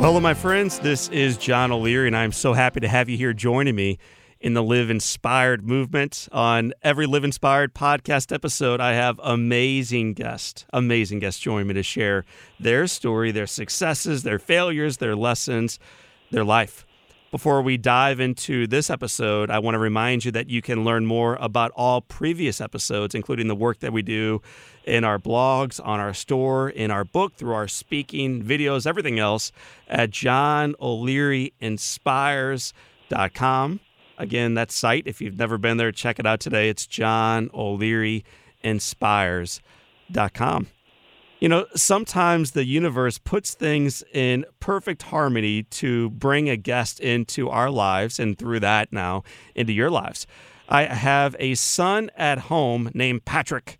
Well, hello, my friends. This is John O'Leary, and I'm so happy to have you here joining me in the Live Inspired movement. On every Live Inspired podcast episode, I have amazing guests, amazing guests join me to share their story, their successes, their failures, their lessons, their life. Before we dive into this episode, I want to remind you that you can learn more about all previous episodes, including the work that we do in our blogs, on our store, in our book, through our speaking, videos, everything else at johnolearyinspires.com. Again, that site, if you've never been there, check it out today. It's John O'Leary johnolearyinspires.com. You know, sometimes the universe puts things in perfect harmony to bring a guest into our lives and through that now into your lives. I have a son at home named Patrick.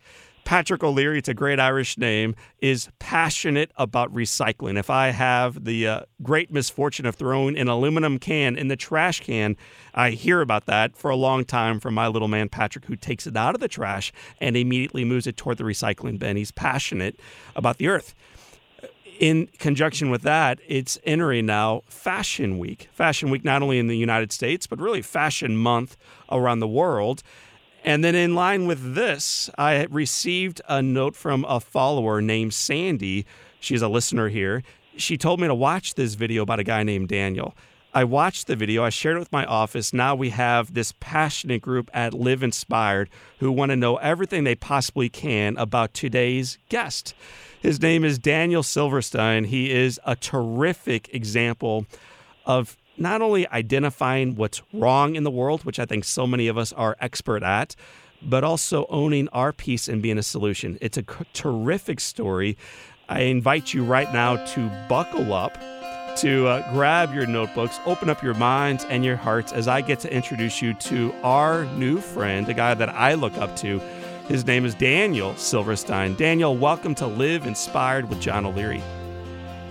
Patrick O'Leary, it's a great Irish name, is passionate about recycling. If I have the uh, great misfortune of throwing an aluminum can in the trash can, I hear about that for a long time from my little man Patrick, who takes it out of the trash and immediately moves it toward the recycling bin. He's passionate about the earth. In conjunction with that, it's entering now Fashion Week. Fashion Week, not only in the United States, but really Fashion Month around the world. And then, in line with this, I received a note from a follower named Sandy. She's a listener here. She told me to watch this video about a guy named Daniel. I watched the video, I shared it with my office. Now we have this passionate group at Live Inspired who want to know everything they possibly can about today's guest. His name is Daniel Silverstein. He is a terrific example of not only identifying what's wrong in the world, which I think so many of us are expert at, but also owning our piece and being a solution. It's a terrific story. I invite you right now to buckle up, to uh, grab your notebooks, open up your minds and your hearts as I get to introduce you to our new friend, a guy that I look up to. His name is Daniel Silverstein. Daniel, welcome to Live Inspired with John O'Leary.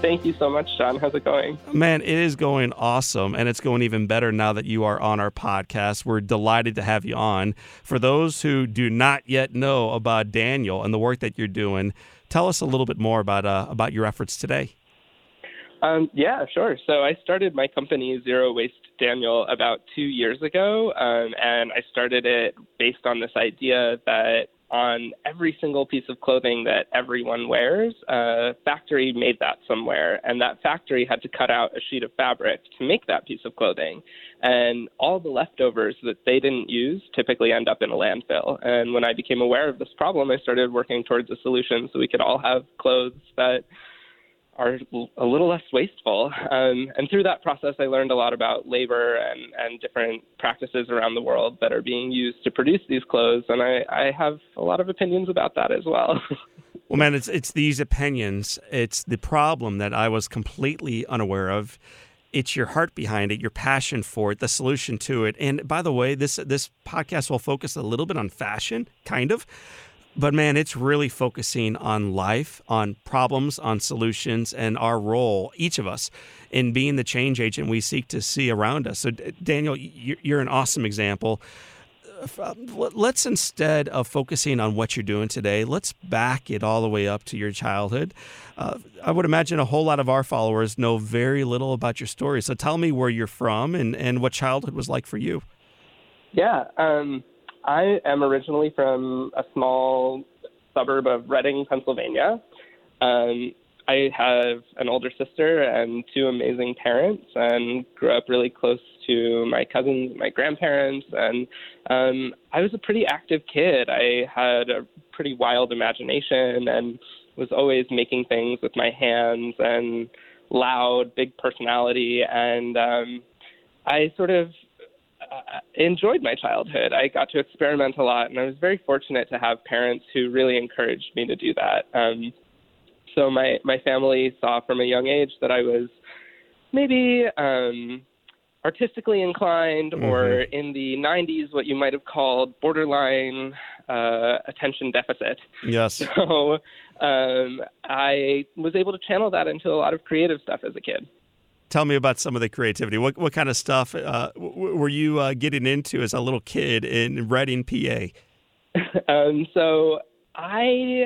Thank you so much, John. How's it going? Man, it is going awesome. And it's going even better now that you are on our podcast. We're delighted to have you on. For those who do not yet know about Daniel and the work that you're doing, tell us a little bit more about, uh, about your efforts today. Um, yeah, sure. So I started my company, Zero Waste Daniel, about two years ago. Um, and I started it based on this idea that on every single piece of clothing that everyone wears, a factory made that somewhere, and that factory had to cut out a sheet of fabric to make that piece of clothing. And all the leftovers that they didn't use typically end up in a landfill. And when I became aware of this problem, I started working towards a solution so we could all have clothes that are a little less wasteful. Um, and through that process, I learned a lot about labor and, and different practices around the world that are being used to produce these clothes. And I, I have a lot of opinions about that as well. well, man, it's, it's these opinions, it's the problem that I was completely unaware of. It's your heart behind it, your passion for it, the solution to it. And by the way, this this podcast will focus a little bit on fashion, kind of, but man, it's really focusing on life, on problems, on solutions, and our role, each of us, in being the change agent we seek to see around us. So, Daniel, you're an awesome example. Uh, let's instead of focusing on what you're doing today, let's back it all the way up to your childhood. Uh, I would imagine a whole lot of our followers know very little about your story. So tell me where you're from and, and what childhood was like for you. Yeah. Um, I am originally from a small suburb of Reading, Pennsylvania. Um, I have an older sister and two amazing parents, and grew up really close to my cousins, my grandparents, and um, I was a pretty active kid. I had a pretty wild imagination and was always making things with my hands and loud, big personality, and um, I sort of enjoyed my childhood. I got to experiment a lot, and I was very fortunate to have parents who really encouraged me to do that. Um, so my my family saw from a young age that I was maybe um, artistically inclined, mm-hmm. or in the 90s, what you might have called borderline uh, attention deficit. Yes. So um, I was able to channel that into a lot of creative stuff as a kid. Tell me about some of the creativity. What what kind of stuff uh, w- were you uh, getting into as a little kid in Reading, PA? um, so I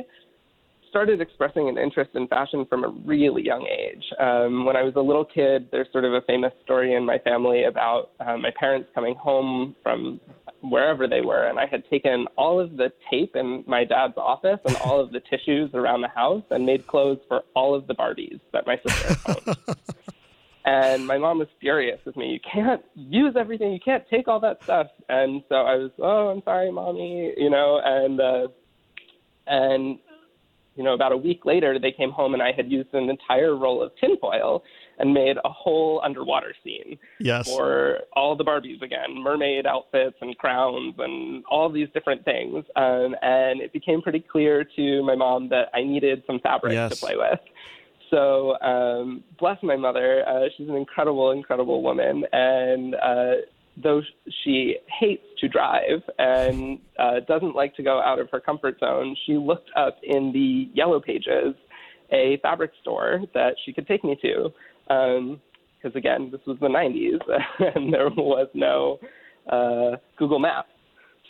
started expressing an interest in fashion from a really young age. Um, when I was a little kid, there's sort of a famous story in my family about uh, my parents coming home from wherever they were, and I had taken all of the tape in my dad's office and all of the tissues around the house and made clothes for all of the Barbies that my sister owned. and my mom was furious with me. You can't use everything. You can't take all that stuff. And so I was, oh, I'm sorry, mommy, you know, and uh, and you know, about a week later, they came home and I had used an entire roll of tinfoil and made a whole underwater scene yes. for all the Barbies again, mermaid outfits and crowns and all these different things. Um, and it became pretty clear to my mom that I needed some fabric yes. to play with. So, um, bless my mother. Uh, she's an incredible, incredible woman. And uh, though she hates to drive and uh, doesn't like to go out of her comfort zone, she looked up in the yellow pages a fabric store that she could take me to. Because um, again, this was the 90s and there was no uh, Google Maps.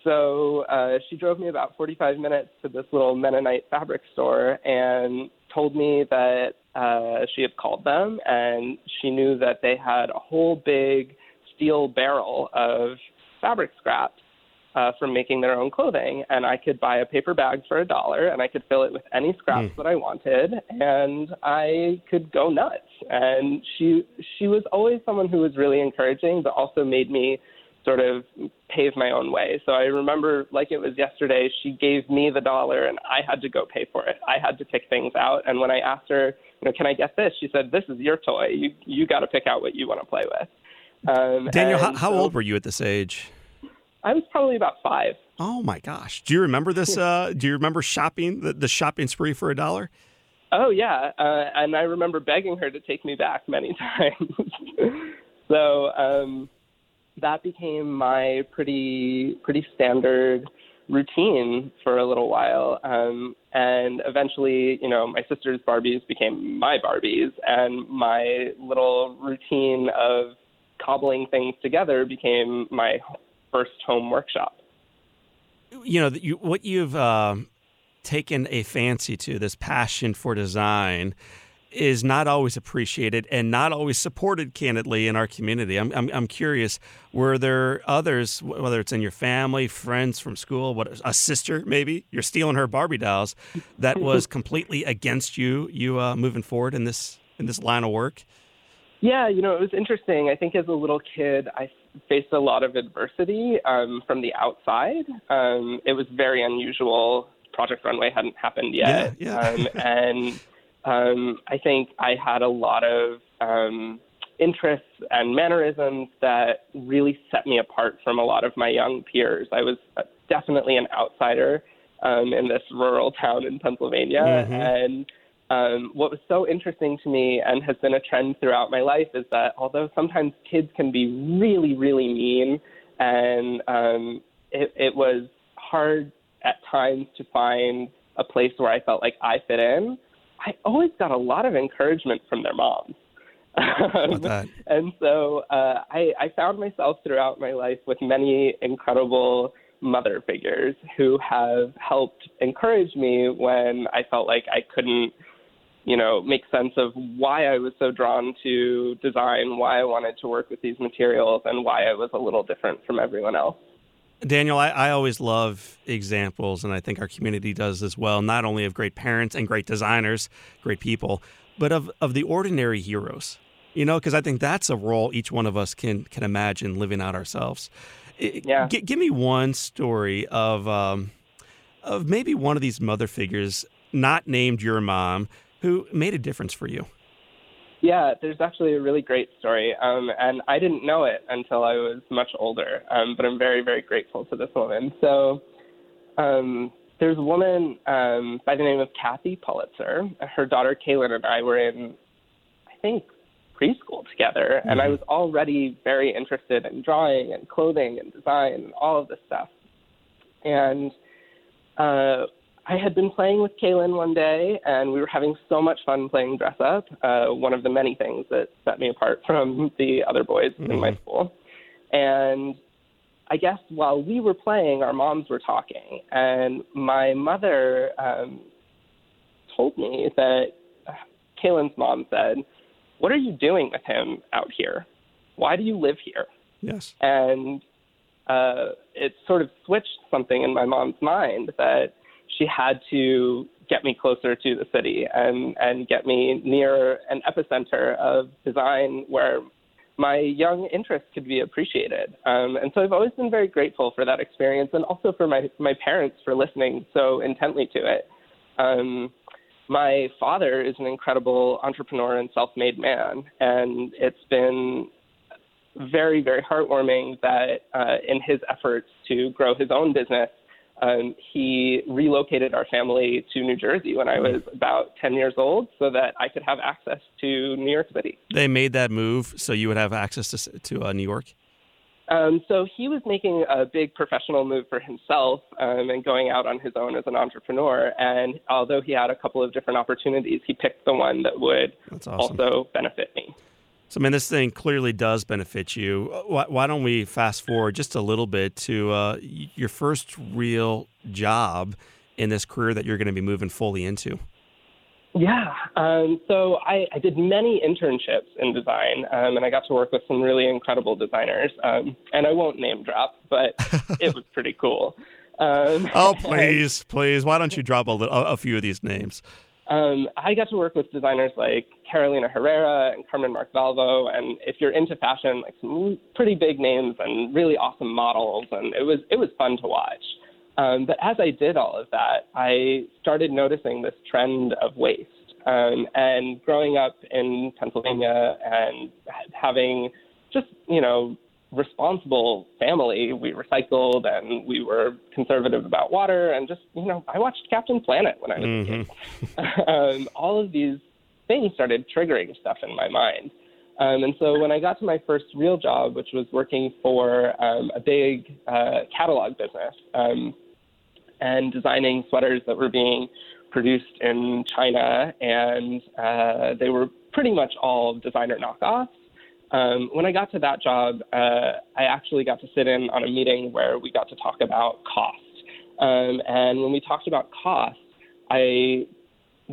So uh, she drove me about 45 minutes to this little Mennonite fabric store and told me that uh, she had called them and she knew that they had a whole big steel barrel of fabric scraps uh, from making their own clothing, and I could buy a paper bag for a dollar, and I could fill it with any scraps mm. that I wanted, and I could go nuts. And she she was always someone who was really encouraging, but also made me sort of pave my own way. So I remember like it was yesterday, she gave me the dollar and I had to go pay for it. I had to pick things out. And when I asked her, you know, can I get this? She said, this is your toy. You, you got to pick out what you want to play with. Um, Daniel, how, how so, old were you at this age? I was probably about five. Oh my gosh! Do you remember this? Uh, do you remember shopping the, the shopping spree for a dollar? Oh yeah, uh, and I remember begging her to take me back many times. so um, that became my pretty pretty standard routine for a little while. Um, and eventually, you know, my sister's Barbies became my Barbies, and my little routine of cobbling things together became my first home workshop. You know, you, what you've uh, taken a fancy to, this passion for design, is not always appreciated and not always supported candidly in our community. I'm, I'm, I'm, curious, were there others, whether it's in your family, friends from school, what a sister maybe, you're stealing her Barbie dolls, that was completely against you, you uh, moving forward in this in this line of work? Yeah, you know, it was interesting. I think as a little kid, I faced a lot of adversity um, from the outside. Um, it was very unusual. Project Runway hadn't happened yet. Yeah, yeah. um, and um, I think I had a lot of um, interests and mannerisms that really set me apart from a lot of my young peers. I was definitely an outsider um, in this rural town in Pennsylvania. Mm-hmm. And um, what was so interesting to me and has been a trend throughout my life is that although sometimes kids can be really, really mean, and um, it, it was hard at times to find a place where I felt like I fit in, I always got a lot of encouragement from their moms. and so uh, I, I found myself throughout my life with many incredible mother figures who have helped encourage me when I felt like I couldn't you know, make sense of why I was so drawn to design, why I wanted to work with these materials, and why I was a little different from everyone else. Daniel, I, I, always love examples, and I think our community does as well, not only of great parents and great designers, great people, but of, of the ordinary heroes. You know, because I think that's a role each one of us can can imagine living out ourselves. Yeah. G- give me one story of um, of maybe one of these mother figures, not named your mom, who made a difference for you. Yeah, there's actually a really great story, um, and I didn't know it until I was much older. Um, but I'm very, very grateful to this woman. So um, there's a woman um, by the name of Kathy Pulitzer. Her daughter Kaylin and I were in, I think, preschool together, and I was already very interested in drawing and clothing and design and all of this stuff. And uh, I had been playing with Kaylin one day, and we were having so much fun playing dress up. Uh, one of the many things that set me apart from the other boys in my school. And I guess while we were playing, our moms were talking, and my mother um, told me that uh, Kaylin's mom said, "What are you doing with him out here? Why do you live here?" Yes. and uh, it sort of switched something in my mom's mind that she had to get me closer to the city and and get me near an epicenter of design where my young interests could be appreciated. Um, and so I've always been very grateful for that experience and also for my, my parents for listening so intently to it. Um, my father is an incredible entrepreneur and self made man, and it's been very, very heartwarming that uh, in his efforts to grow his own business, um, he relocated our family to New Jersey when I was about 10 years old so that I could have access to New York City. They made that move so you would have access to to uh, New York. Um, so he was making a big professional move for himself um, and going out on his own as an entrepreneur. And although he had a couple of different opportunities, he picked the one that would awesome. also benefit me. So, I mean, this thing clearly does benefit you. Why, why don't we fast forward just a little bit to uh, your first real job in this career that you're going to be moving fully into? Yeah. Um, so I, I did many internships in design, um, and I got to work with some really incredible designers. Um, and I won't name drop, but it was pretty cool. Um, Oh, please, please. Why don't you drop a, little, a a few of these names? Um, I got to work with designers like Carolina Herrera and Carmen Marc Valvo, and if you're into fashion, like some pretty big names and really awesome models, and it was it was fun to watch. Um, but as I did all of that, I started noticing this trend of waste. Um, and growing up in Pennsylvania and having just you know responsible family. We recycled and we were conservative about water and just, you know, I watched Captain Planet when I was a kid. um, all of these things started triggering stuff in my mind. Um, and so when I got to my first real job, which was working for um, a big uh, catalog business um, and designing sweaters that were being produced in China, and uh, they were pretty much all designer knockoffs. Um, when I got to that job, uh, I actually got to sit in on a meeting where we got to talk about cost. Um, and when we talked about cost, I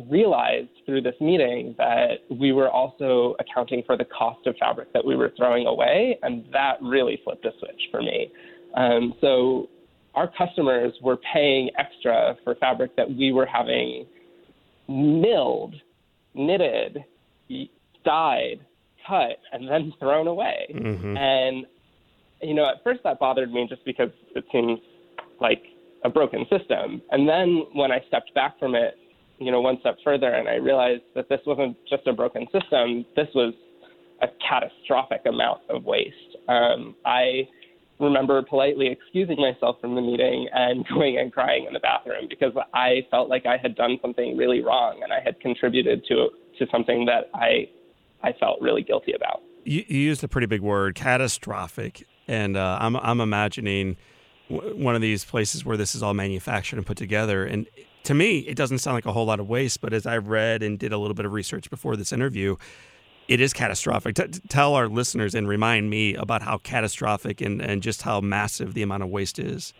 realized through this meeting that we were also accounting for the cost of fabric that we were throwing away, and that really flipped a switch for me. Um, so our customers were paying extra for fabric that we were having milled, knitted, dyed, cut, and then thrown away. And you know, at first that bothered me just because it seems like a broken system. And then when I stepped back from it, you know, one step further, and I realized that this wasn't just a broken system. This was a catastrophic amount of waste. Um, I remember politely excusing myself from the meeting and going and crying in the bathroom because I felt like I had done something really wrong and I had contributed to to something that I I felt really guilty about. You, you used a pretty big word, catastrophic, and uh, I'm I'm imagining w- one of these places where this is all manufactured and put together. And to me, it doesn't sound like a whole lot of waste, but as I read and did a little bit of research before this interview, it is catastrophic. T- tell our listeners and remind me about how catastrophic and, and just how massive the amount of waste is.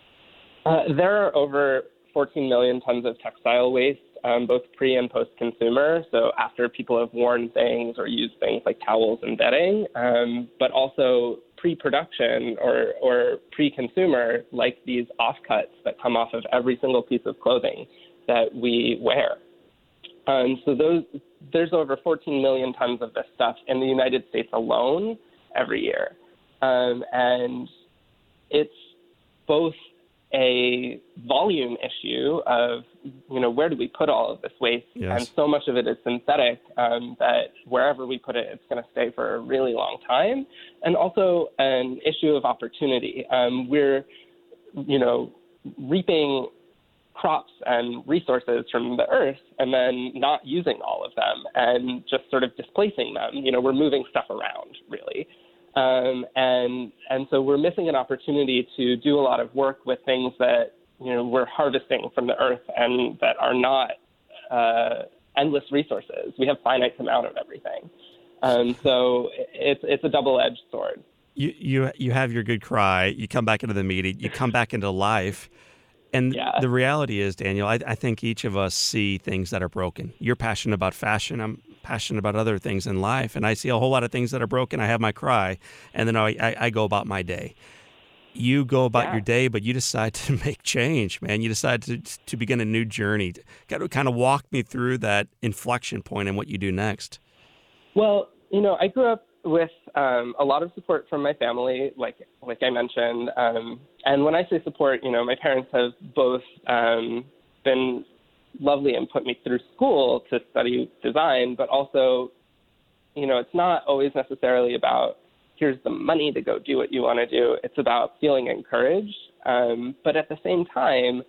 Uh, there are over 14 million tons of textile waste, um, both pre and post consumer. So after people have worn things or used things like towels and bedding, um, but also pre production or, or pre consumer, like these offcuts that come off of every single piece of clothing that we wear. Um, so those there's over 14 million tons of this stuff in the United States alone every year, um, and it's both a volume issue of you know where do we put all of this waste, Yes. and so much of it is synthetic um, that wherever we put it, it's going to stay for a really long time, and also an issue of opportunity. Um, we're you know reaping crops and resources from the earth and then not using all of them and just sort of displacing them. You know, we're moving stuff around really. Um, and and so we're missing an opportunity to do a lot of work with things that you know we're harvesting from the earth and that are not uh, endless resources. We have finite amount of everything. Um, so it's it's a double edged sword. You you you have your good cry. You come back into the meeting. You come back into life. And yeah. the reality is, Daniel, I, I think each of us see things that are broken. You're passionate about fashion. I'm passionate about other things in life, and I see a whole lot of things that are broken. I have my cry, and then I, I, I go about my day. You go about yeah. your day, but you decide to make change, man. You decide to to begin a new journey. Got to kind of walk me through that inflection point and what you do next. Well, you know, I grew up with um, a lot of support from my family, like like I mentioned. Um, and when I say support, you know, my parents have both um, been lovely and put me through school to study design, but also, you know, it's not always necessarily about here's the money to go do what you want to do. It's about feeling encouraged. Um, but at the same time,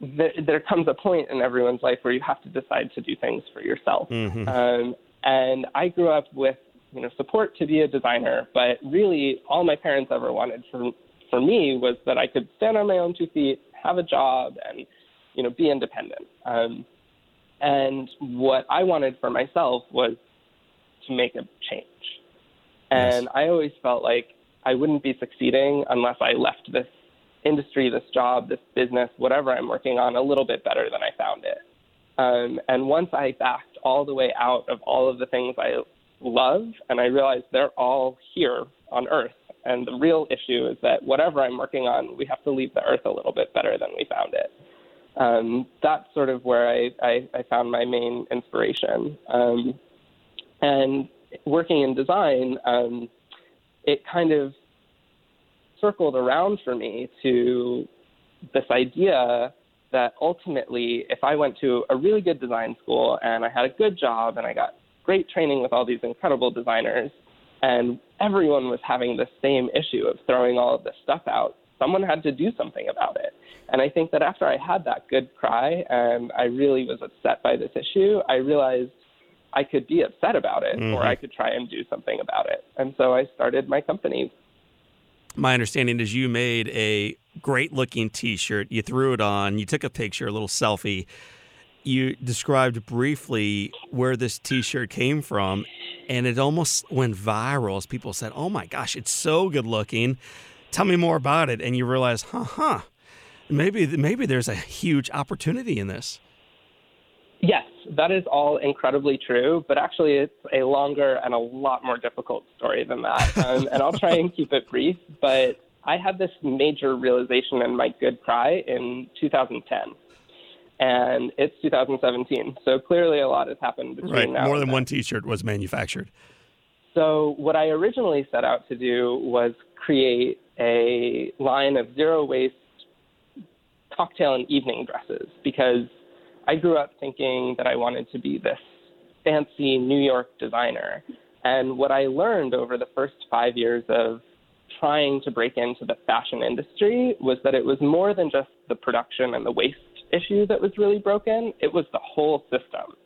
th- there comes a point in everyone's life where you have to decide to do things for yourself. Mm-hmm. Um, and I grew up with you know support to be a designer, but really all my parents ever wanted for for me was that I could stand on my own two feet, have a job, and you know, be independent. Um, and what I wanted for myself was to make a change. And yes. I always felt like I wouldn't be succeeding unless I left this industry, this job, this business, whatever I'm working on, a little bit better than I found it. Um, and once I backed all the way out of all of the things I love, and I realized they're all here on Earth. And the real issue is that whatever I'm working on, we have to leave the Earth a little bit better than we found it um, that's sort of where I, I, I found my main inspiration. Um, and working in design, um, it kind of circled around for me to this idea that ultimately, if I went to a really good design school and I had a good job and I got great training with all these incredible designers, and everyone was having the same issue of throwing all of this stuff out, someone had to do something about it. And I think that after I had that good cry and I really was upset by this issue, I realized I could be upset about it mm-hmm. or I could try and do something about it. And so I started my company. My understanding is you made a great looking t shirt, you threw it on, you took a picture, a little selfie. You described briefly where this t shirt came from, and it almost went viral as people said, Oh my gosh, it's so good looking tell me more about it and you realize huh huh maybe maybe there's a huge opportunity in this yes that is all incredibly true but actually it's a longer and a lot more difficult story than that. Um, and i'll try and keep it brief but i had this major realization in my good cry in 2010 and it's 2017 so clearly a lot has happened between right now more than one t-shirt was manufactured. So what i originally set out to do was create a line of zero waste cocktail and evening dresses because I grew up thinking that I wanted to be this fancy New York designer. And what I learned over the first five years of trying to break into the fashion industry was that it was more than just the production and the waste issue that was really broken, it was the whole system.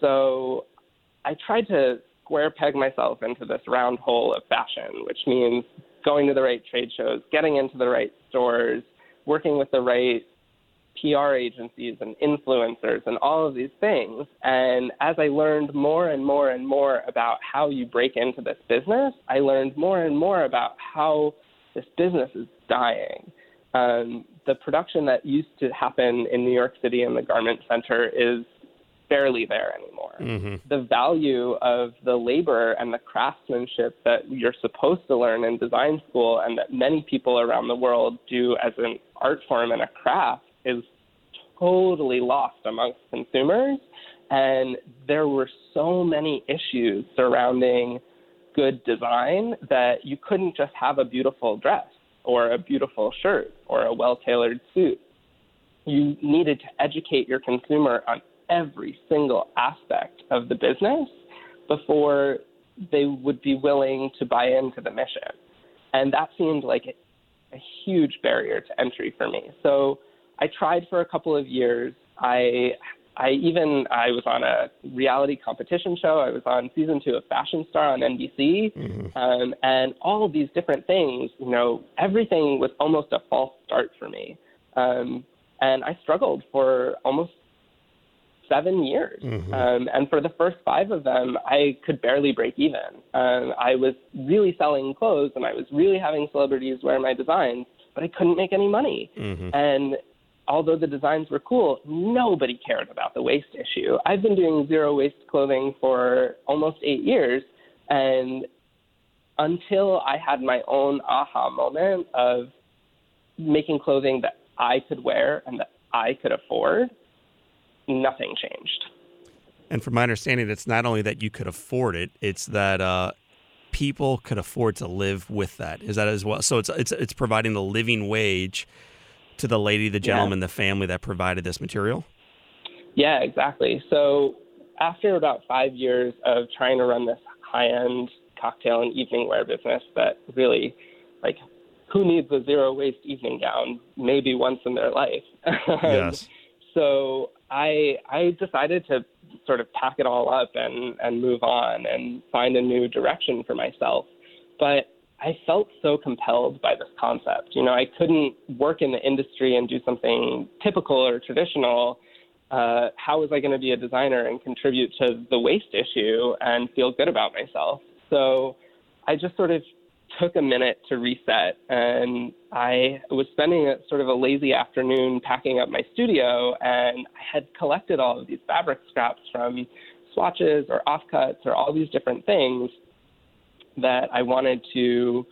So I tried to square peg myself into this round hole of fashion, which means going to the right trade shows, getting into the right stores, working with the right PR agencies and influencers and all of these things. And as I learned more and more and more about how you break into this business, I learned more and more about how this business is dying. Um, the production that used to happen in New York City in the Garment Center is barely there anymore. Mm-hmm. The value of the labor and the craftsmanship that you're supposed to learn in design school and that many people around the world do as an art form and a craft is totally lost amongst consumers. And there were so many issues surrounding good design that you couldn't just have a beautiful dress or a beautiful shirt or a well tailored suit. You needed to educate your consumer on every single aspect of the business before they would be willing to buy into the mission. And that seemed like a, a huge barrier to entry for me. So I tried for a couple of years. I I even I was on a reality competition show. I was on season two of Fashion Star on NBC, mm-hmm. um, and all of these different things. You know, everything was almost a false start for me, um, and I struggled for almost seven years. Mm-hmm. Um, and for the first five of them, I could barely break even. Um, I was really selling clothes, and I was really having celebrities wear my designs, but I couldn't make any money. Mm-hmm. And although the designs were cool, nobody cared about the waste issue. I've been doing zero waste clothing for almost eight years, and until I had my own aha moment of making clothing that I could wear and that I could afford, nothing changed. And from my understanding, it's not only that you could afford it; it's that uh, people could afford to live with that. Is that as well? So it's it's it's providing the living wage to the lady, the gentleman, yeah. the family that provided this material? Yeah, exactly. So after about five years of trying to run this high end cocktail and evening wear business that really like who needs a zero waste evening gown maybe once in their life yes so i i decided to sort of pack it all up and and move on and find a new direction for myself but I felt so compelled by this concept. You know, I couldn't work in the industry and do something typical or traditional. Uh, how was I going to be a designer and contribute to the waste issue and feel good about myself? So I just sort of took a minute to reset and I was spending a sort of a lazy afternoon packing up my studio and I had collected all of these fabric scraps from swatches or offcuts or all these different things that I wanted to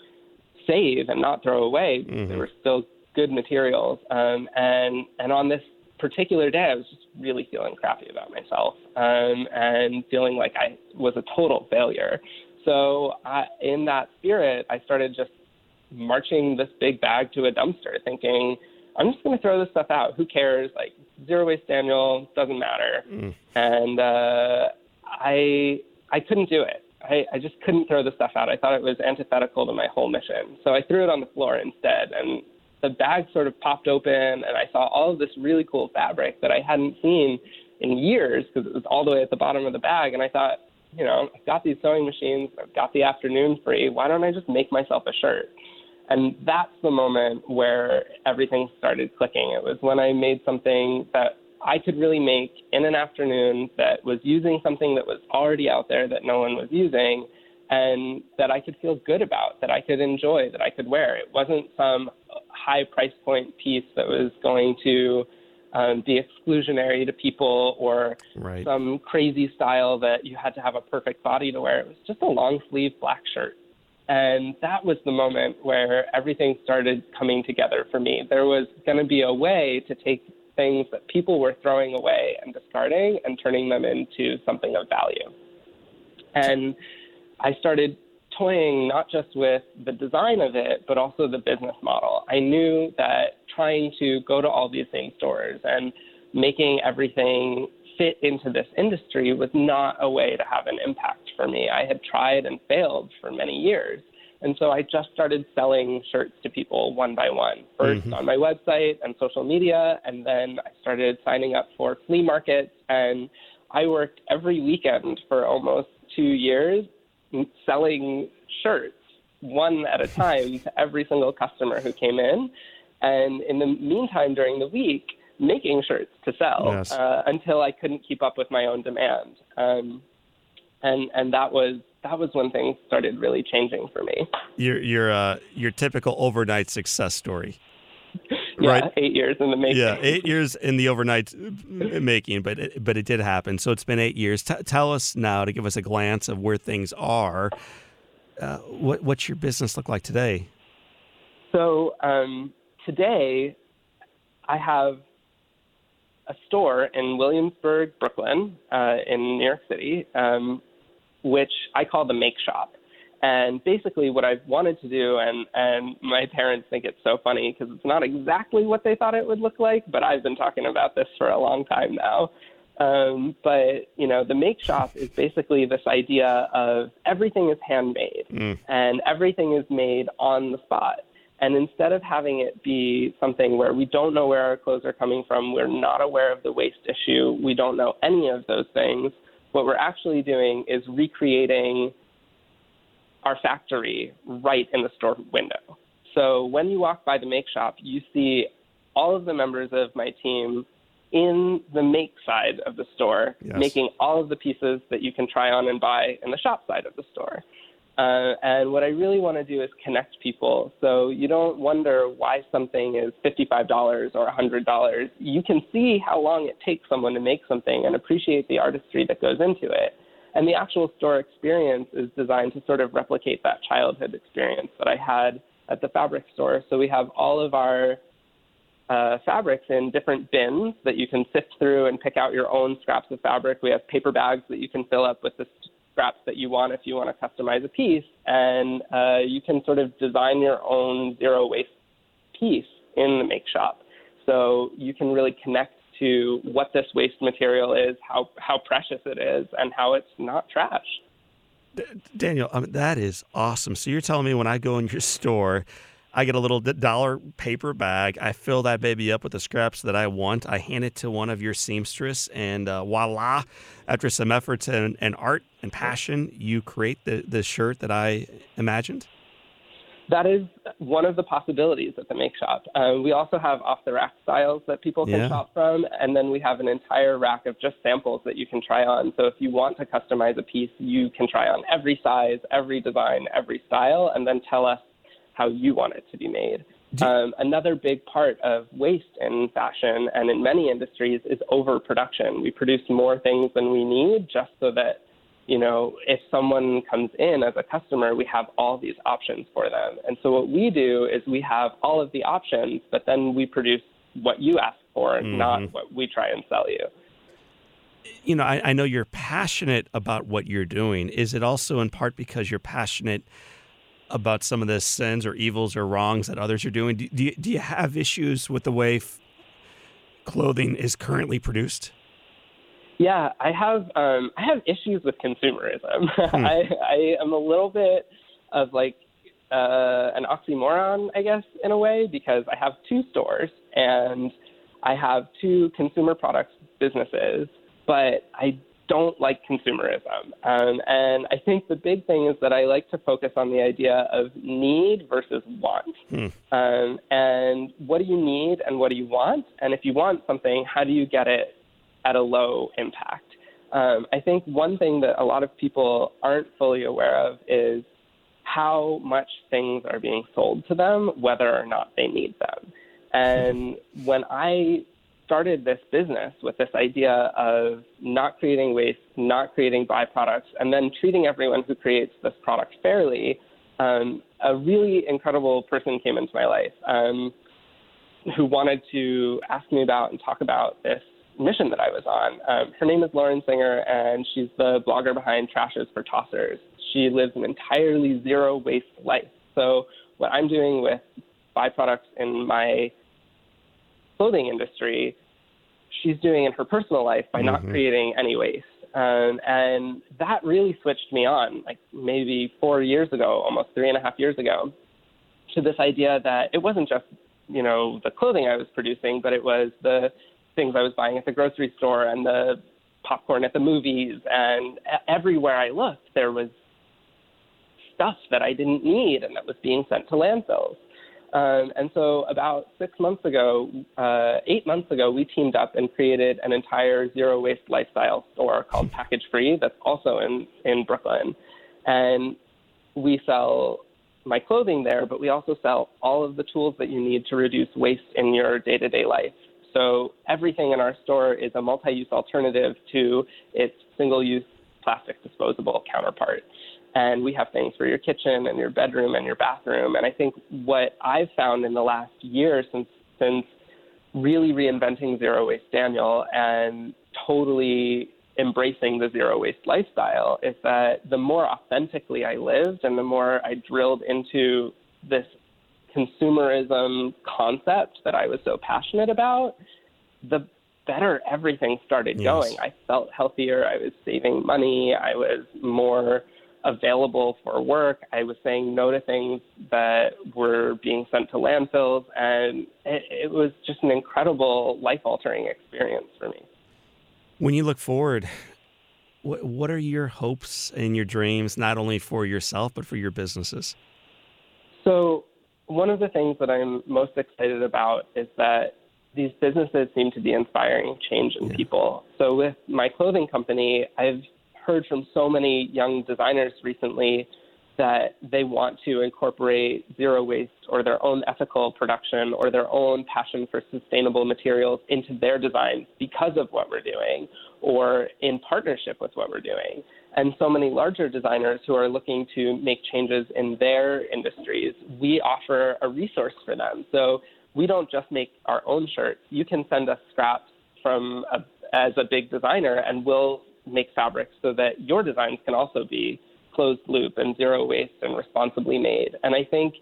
save and not throw away. Mm-hmm. They were still good materials. Um, and and on this particular day, I was just really feeling crappy about myself um, and feeling like I was a total failure. So I, in that spirit, I started just marching this big bag to a dumpster, thinking. I'm just going to throw this stuff out. Who cares? Like zero waste Daniel doesn't matter. Mm. And uh, I I couldn't do it. I, I just couldn't throw the stuff out. I thought it was antithetical to my whole mission. So I threw it on the floor instead. And the bag sort of popped open, and I saw all of this really cool fabric that I hadn't seen in years because it was all the way at the bottom of the bag. And I thought, you know, I've got these sewing machines, I've got the afternoon free. Why don't I just make myself a shirt? And that's the moment where everything started clicking. It was when I made something that I could really make in an afternoon that was using something that was already out there that no one was using and that I could feel good about, that I could enjoy, that I could wear. It wasn't some high price point piece that was going to um, be exclusionary to people or right. some crazy style that you had to have a perfect body to wear. It was just a long sleeve black shirt. And that was the moment where everything started coming together for me. There was going to be a way to take things that people were throwing away and discarding and turning them into something of value. And I started toying not just with the design of it, but also the business model. I knew that trying to go to all these same stores and making everything fit into this industry was not a way to have an impact for me. I had tried and failed for many years. And so I just started selling shirts to people one by one, 1st mm-hmm. on my website and social media, and then I started signing up for flea markets. And I worked every weekend for almost two years selling shirts one at a time to every single customer who came in. And in the meantime, during the week, making shirts to sell yes. uh, until I couldn't keep up with my own demand. Um, and and that was that was when things started really changing for me. Your your uh, your typical overnight success story. yeah, right? eight years in the making. Yeah, eight years in the overnight making, but it, but it did happen. So it's been eight years. T- tell us now to give us a glance of where things are. Uh, what what's your business look like today? So um, today, I have a store in Williamsburg, Brooklyn, uh, in New York City, um, which I call the Make Shop. And basically, what I've wanted to do, and and my parents think it's so funny because it's not exactly what they thought it would look like, but I've been talking about this for a long time now. Um, but you know, the Make Shop is basically this idea of everything is handmade mm. and everything is made on the spot. And instead of having it be something where we don't know where our clothes are coming from, we're not aware of the waste issue, we don't know any of those things, what we're actually doing is recreating our factory right in the store window. So when you walk by the make shop, you see all of the members of my team in the make side of the store, yes. making all of the pieces that you can try on and buy in the shop side of the store. Uh, and what I really want to do is connect people. So you don't wonder why something is $55 or $100. You can see how long it takes someone to make something and appreciate the artistry that goes into it. And the actual store experience is designed to sort of replicate that childhood experience that I had at the fabric store. So we have all of our uh, fabrics in different bins that you can sift through and pick out your own scraps of fabric. We have paper bags that you can fill up with the scraps that you want if you want to customize a piece, and uh, you can sort of design your own zero waste piece in the make shop. So you can really connect to what this waste material is, how how precious it is, and how it's not trash. Daniel, I mean, that is awesome. So you're telling me when I go in your store I get a little dollar paper bag. I fill that baby up with the scraps that I want. I hand it to one of your seamstress, and uh, voila! After some efforts and, and, art and passion, you create the, the shirt that I imagined. That is one of the possibilities at the Make Shop. Um, we also have off the rack styles that people can yeah. shop from, and then we have an entire rack of just samples that you can try on. So if you want to customize a piece, you can try on every size, every design, every style, and then tell us how you want it to be made. Um, another big part of waste in fashion and in many industries is overproduction. We produce more things than we need just so that, you know, if someone comes in as a customer, we have all these options for them. And so what we do is we have all of the options, but then we produce what you ask for, mm-hmm. not what we try and sell you. You know, I, I know you're passionate about what you're doing. Is it also in part because you're passionate? About some of the sins or evils or wrongs that others are doing. Do, do, you, do you have issues with the way f- clothing is currently produced? Yeah, I have. Um, I have issues with consumerism. Hmm. I, I am a little bit of like uh, an oxymoron, I guess, in a way, because I have two stores and I have two consumer products businesses, but I don't like consumerism. Um, and I think the big thing is that I like to focus on the idea of need versus want. Hmm. Um, and what do you need and what do you want? And if you want something, how do you get it at a low impact? Um, I think one thing that a lot of people aren't fully aware of is how much things are being sold to them, whether or not they need them. And when I started this business with this idea of not creating waste, not creating byproducts, and then treating everyone who creates this product fairly, um, a really incredible person came into my life um, who wanted to ask me about and talk about this mission that I was on. Um, her name is Lauren Singer, and she's the blogger behind Trash is for Tossers. She lives an entirely zero waste life. So, what I'm doing with byproducts in my clothing industry she's doing in her personal life by mm-hmm. not creating any waste. Um, and that really switched me on, like maybe four years ago, almost three and a half years ago, to this idea that it wasn't just, you know, the clothing I was producing, but it was the things I was buying at the grocery store and the popcorn at the movies. And everywhere I looked, there was stuff that I didn't need and that was being sent to landfills. Um, and so, about six months ago, uh, eight months ago, we teamed up and created an entire zero waste lifestyle store called Package Free that's also in, in Brooklyn. And we sell my clothing there, but we also sell all of the tools that you need to reduce waste in your day to day life. So, everything in our store is a multi use alternative to its single use plastic disposable counterpart and we have things for your kitchen and your bedroom and your bathroom. And I think what I've found in the last year since since really reinventing zero waste Daniel and totally embracing the zero waste lifestyle is that the more authentically I lived and the more I drilled into this consumerism concept that I was so passionate about, the better everything started yes. going. I felt healthier. I was saving money. I was more available for work. I was saying no to things that were being sent to landfills, and it, it was just an incredible life altering experience for me. When you look forward, what, what are your hopes and your dreams, not only for yourself, but for your businesses? So, one of the things that I'm most excited about is that these businesses seem to be inspiring change in yeah. people. So, with my clothing company, I've heard from so many young designers recently that they want to incorporate zero waste or their own ethical production or their own passion for sustainable materials into their designs because of what we're doing or in partnership with what we're doing. And so many larger designers who are looking to make changes in their industries, we offer a resource for them. So we don't just make our own shirts. You can send us scraps from a, as a big designer, and we'll make fabrics so that your designs can also be closed loop and zero waste and responsibly made. And I think,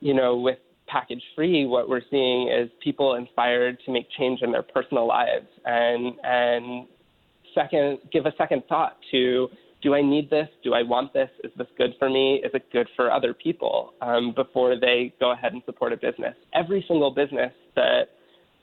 you know, with package free, what we're seeing is people inspired to make change in their personal lives and and second give a second thought to do I need this? Do I want this? Is this good for me? Is it good for other people? Um, before they go ahead and support a business. Every single business that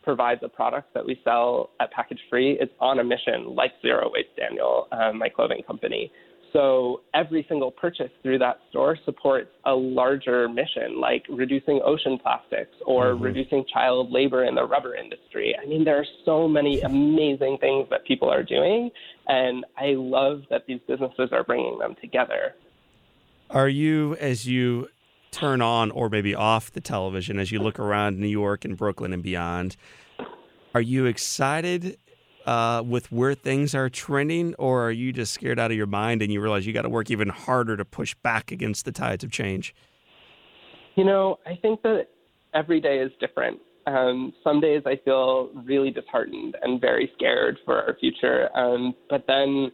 provides a product that we sell at Package Free is on a mission, like Zero Waste Daniel, um, my clothing company. So every single purchase through that store supports a larger mission, like reducing ocean plastics or mm-hmm. reducing child labor in the rubber industry. I mean, there are so many amazing things that people are doing, and I love that these businesses are bringing them together. Are you, as you turn on or maybe off the television, as you look around New York and Brooklyn and beyond, are you excited uh, with where things are trending, or are you just scared out of your mind and you realize you got to work even harder to push back against the tides of change? You know, I think that every day is different. Um, some days I feel really disheartened and very scared for our future, um, but then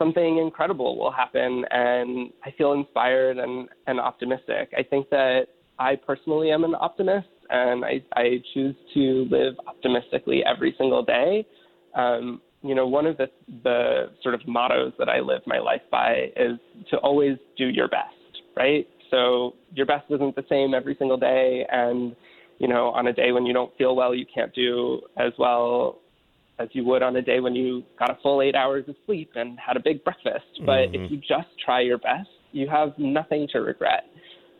something incredible will happen, and I feel inspired and, and optimistic. I think that I personally am an optimist, and I, I choose to live optimistically every single day um, you know, one of the the sort of mottos that I live my life by is to always do your best, right? So your best isn't the same every single day, and you know, on a day when you don't feel well, you can't do as well as you would on a day when you got a full eight hours of sleep and had a big breakfast. But mm-hmm. if you just try your best, you have nothing to regret.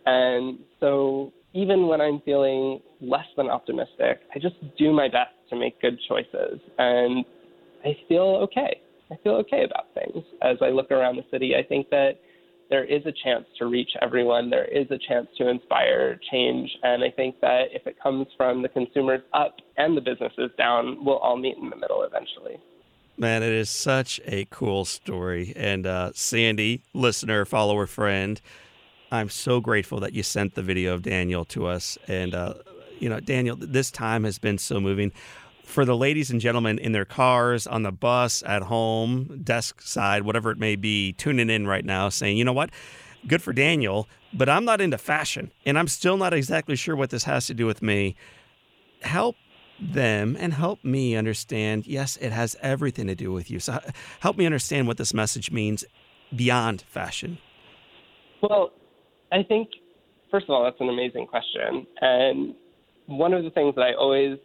And so even when I'm feeling less than optimistic, I just do my best to make good choices. And I feel okay. I feel okay about things. As I look around the city, I think that there is a chance to reach everyone. There is a chance to inspire change. And I think that if it comes from the consumers up and the businesses down, we'll all meet in the middle eventually. Man, it is such a cool story. And uh, Sandy, listener, follower, friend, I'm so grateful that you sent the video of Daniel to us. And, uh, you know, Daniel, this time has been so moving. For the ladies and gentlemen in their cars, on the bus, at home, desk side, whatever it may be, tuning in right now saying, you know what? Good for Daniel, but I'm not into fashion and I'm still not exactly sure what this has to do with me. Help them and help me understand yes, it has everything to do with you. So help me understand what this message means beyond fashion. Well, I think, first of all, that's an amazing question. And one of the things that I always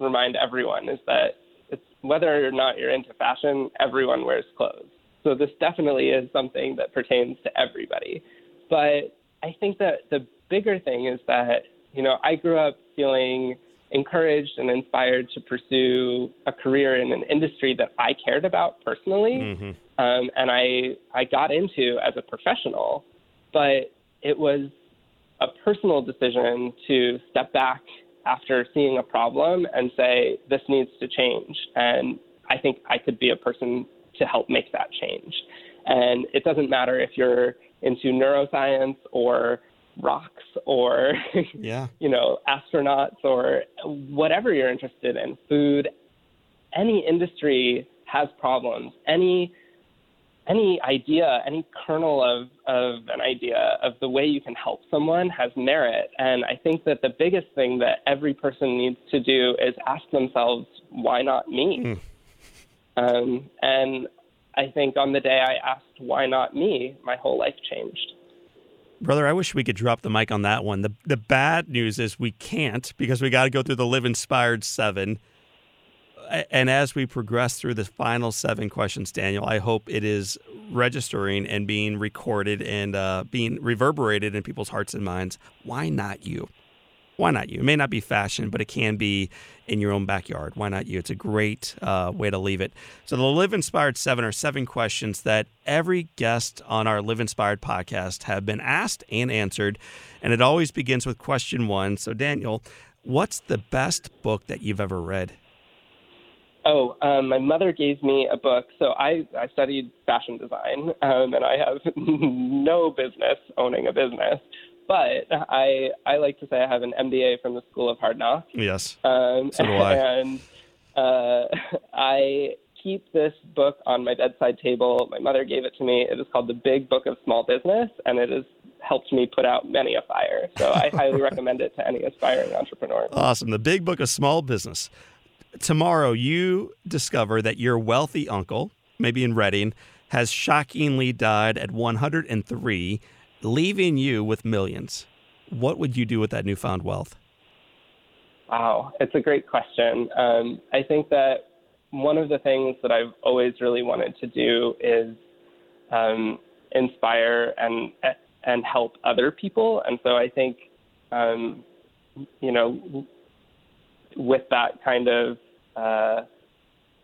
remind everyone is that it's whether or not you're into fashion, everyone wears clothes. So this definitely is something that pertains to everybody. But I think that the bigger thing is that, you know, I grew up feeling encouraged and inspired to pursue a career in an industry that I cared about personally, mm-hmm. um, and I I got into as a professional. But it was a personal decision to step back after seeing a problem and say, this needs to change. And I think I could be a person to help make that change. And it doesn't matter if you're into neuroscience or rocks or yeah. you know astronauts or whatever you're interested in food any industry has problems any any idea, any kernel of, of an idea of the way you can help someone has merit. And I think that the biggest thing that every person needs to do is ask themselves, why not me? Mm. Um, and I think on the day I asked, why not me, my whole life changed. Brother, I wish we could drop the mic on that one. The the bad news is we can't because we got to go through the Live Inspired 7. And as we progress through the final seven questions, Daniel, I hope it is registering and being recorded and uh, being reverberated in people's hearts and minds. Why not you? why not you? It may not be fashion, but it can be in your own backyard. Why not you? It's a great uh, way to leave it. So, the Live Inspired 7 are seven questions that every guest on our Live Inspired podcast have been asked and answered. And it always begins with question one. So, Daniel, what's the best book that you've ever read? Oh, um, my mother gave me a book. So I, I studied fashion design, um, and I have no business owning a business but I I like to say I have an MBA from the School of Hard Knocks. Yes. Um, so do I. And uh, I keep this book on my bedside table. My mother gave it to me. It is called The Big Book of Small Business, and it has helped me put out many a fire. So I highly recommend it to any aspiring entrepreneur. Awesome. The Big Book of Small Business. Tomorrow, you discover that your wealthy uncle, maybe in Reading, has shockingly died at 103 leaving you with millions, what would you do with that newfound wealth? Wow, it's a great question. Um, I think that one of the things that I've always really wanted to do is um, inspire and and help other people, and so I think, um, you know, with that kind of uh,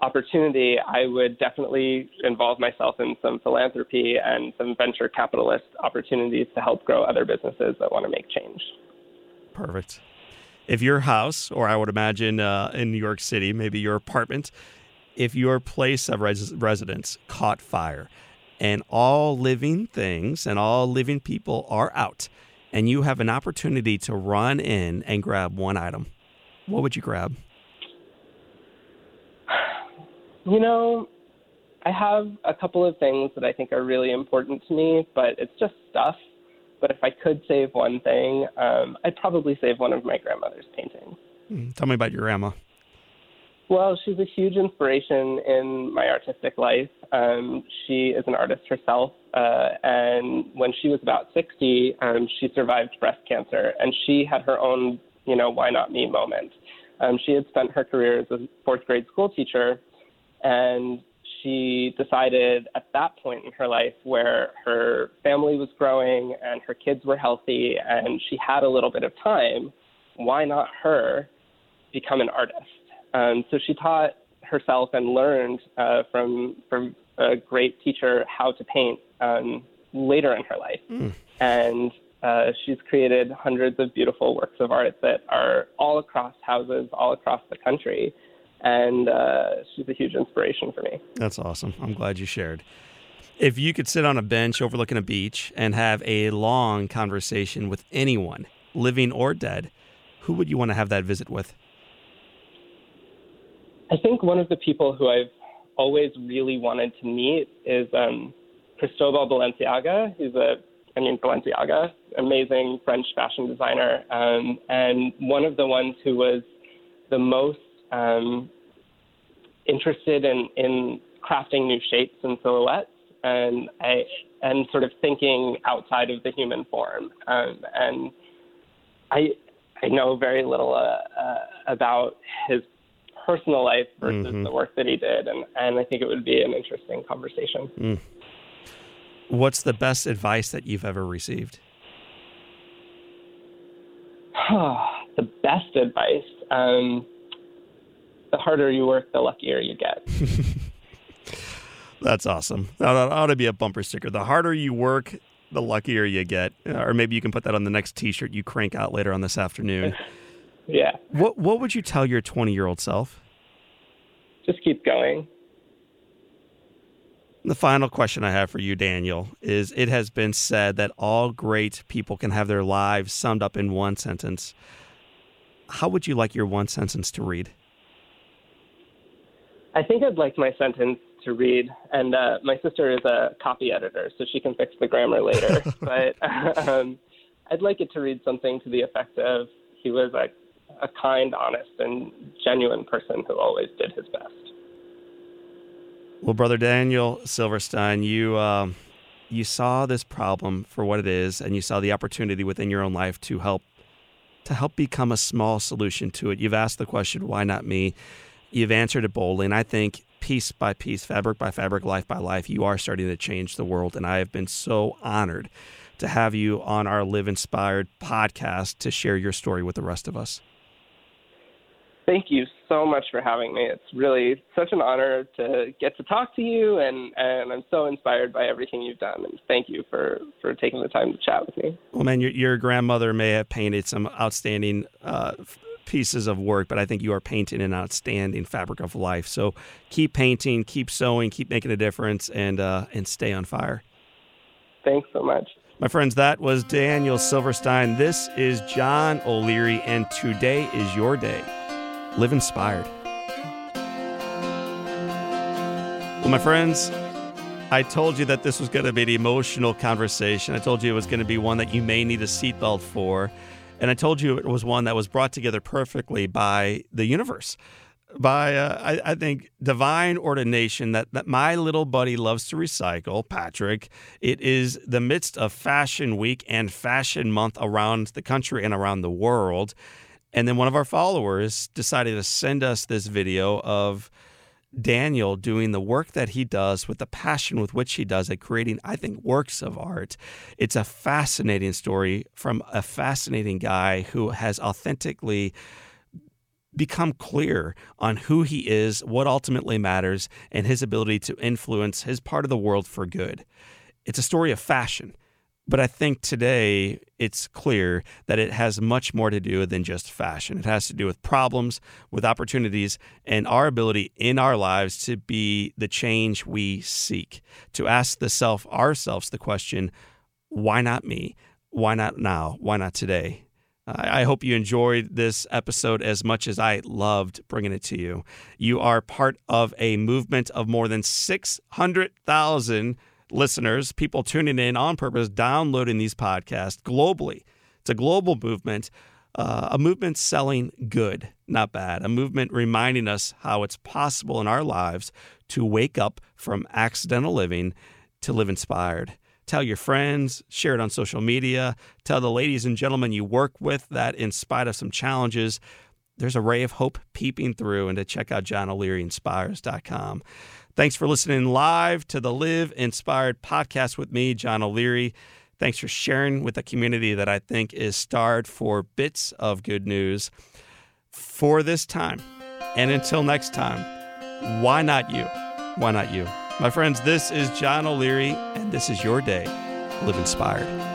opportunity, I would definitely involve myself in some philanthropy and some venture capitalist opportunities to help grow other businesses that want to make change. Perfect. If your house, or I would imagine uh, in New York City, maybe your apartment, if your place of res- residence caught fire and all living things and all living people are out, and you have an opportunity to run in and grab one item, what would you grab? You know, I have a couple of things that I think are really important to me, but it's just stuff. But if I could save one thing, um, I'd probably save one of my grandmother's paintings. Mm, tell me about your grandma. Well, she's a huge inspiration in my artistic life. Um, she is an artist herself, uh, and when she was about 60, um, she survived breast cancer, and she had her own, you know, why not me moment. Um, she had spent her career as a fourth grade school teacher, and she decided at that point in her life where her family was growing and her kids were healthy and she had a little bit of time, why not her become an artist? Um, so she taught herself and learned uh, from from a great teacher how to paint um, later in her life, mm. and uh, she's created hundreds of beautiful works of art that are all across houses, all across the country and uh, she's a huge inspiration for me. That's awesome. I'm glad you shared. If you could sit on a bench overlooking a beach and have a long conversation with anyone, living or dead, who would you want to have that visit with? I think one of the people who I've always really wanted to meet is um, Cristobal Balenciaga. He's a, I mean, Balenciaga, amazing French fashion designer, um, and one of the ones who was the most um, interested in, in crafting new shapes and silhouettes and I, and sort of thinking outside of the human form. Um, and I I know very little uh, uh, about his personal life versus mm-hmm. the work that he did, and and I think it would be an interesting conversation. Mm. What's the best advice that you've ever received? the best advice. Um, the harder you work, the luckier you get. That's awesome. That ought to be a bumper sticker. The harder you work, the luckier you get. Or maybe you can put that on the next T-shirt you crank out later on this afternoon. yeah. What What would you tell your 20 year old self? Just keep going. The final question I have for you, Daniel, is it has been said that all great people can have their lives summed up in one sentence. How would you like your one sentence to read? I think I'd like my sentence to read, and uh, my sister is a copy editor, so she can fix the grammar later. but um, I'd like it to read something to the effect of he was a, a kind, honest, and genuine person who always did his best. Well, brother Daniel Silverstein, you uh, you saw this problem for what it is, and you saw the opportunity within your own life to help to help become a small solution to it. You've asked the question, "Why not me?" You've answered it boldly, and I think piece by piece, fabric by fabric, life by life, you are starting to change the world. And I have been so honored to have you on our Live Inspired podcast to share your story with the rest of us. Thank you so much for having me. It's really such an honor to get to talk to you, and, and I'm so inspired by everything you've done. And thank you for, for taking the time to chat with me. Well, man, your, your grandmother may have painted some outstanding uh, pieces of work, but I think you are painting an outstanding fabric of life. So keep painting, keep sewing, keep making a difference, and uh, and stay on fire. Thanks so much. My friends, that was Daniel Silverstein. This is John O'Leary, and today is your day. Live inspired. Well, my friends, I told you that this was going to be an emotional conversation. I told you it was going to be one that you may need a seatbelt for. And I told you it was one that was brought together perfectly by the universe, by, uh, I, I, think, divine ordination that, that my little buddy loves to recycle, Patrick. It is the midst of Fashion Week and Fashion Month around the country and around the world. And then one of our followers decided to send us this video of Daniel doing the work that he does with the passion with which he does it, creating, I think, works of art. It's a fascinating story from a fascinating guy who has authentically become clear on who he is, what ultimately matters, and his ability to influence his part of the world for good. It's a story of fashion. But I think today it's clear that it has much more to do than just fashion. It has to do with problems, with opportunities, and our ability in our lives to be the change we seek. To ask the self ourselves the question, why not me? Why not now? Why not today? I hope you enjoyed this episode as much as I loved bringing it to you. You are part of a movement of more than 600,000 listeners, people tuning in on purpose, downloading these podcasts globally. It's a global movement, uh, a movement selling good, not bad, a movement reminding us how it's possible in our lives to wake up from accidental living to live inspired. Tell your friends, share it on social media, tell the ladies and gentlemen you work with that in spite of some challenges, there's a ray of hope peeping through, and to check out johnolearyinspires.com. Thanks for listening live to the Live Inspired podcast with me, John O'Leary. Thanks for sharing with a community that I think is starved for bits of good news. For this time, and until next time, why not you? Why not you? My friends, this is John O'Leary, and this is your day. Live inspired.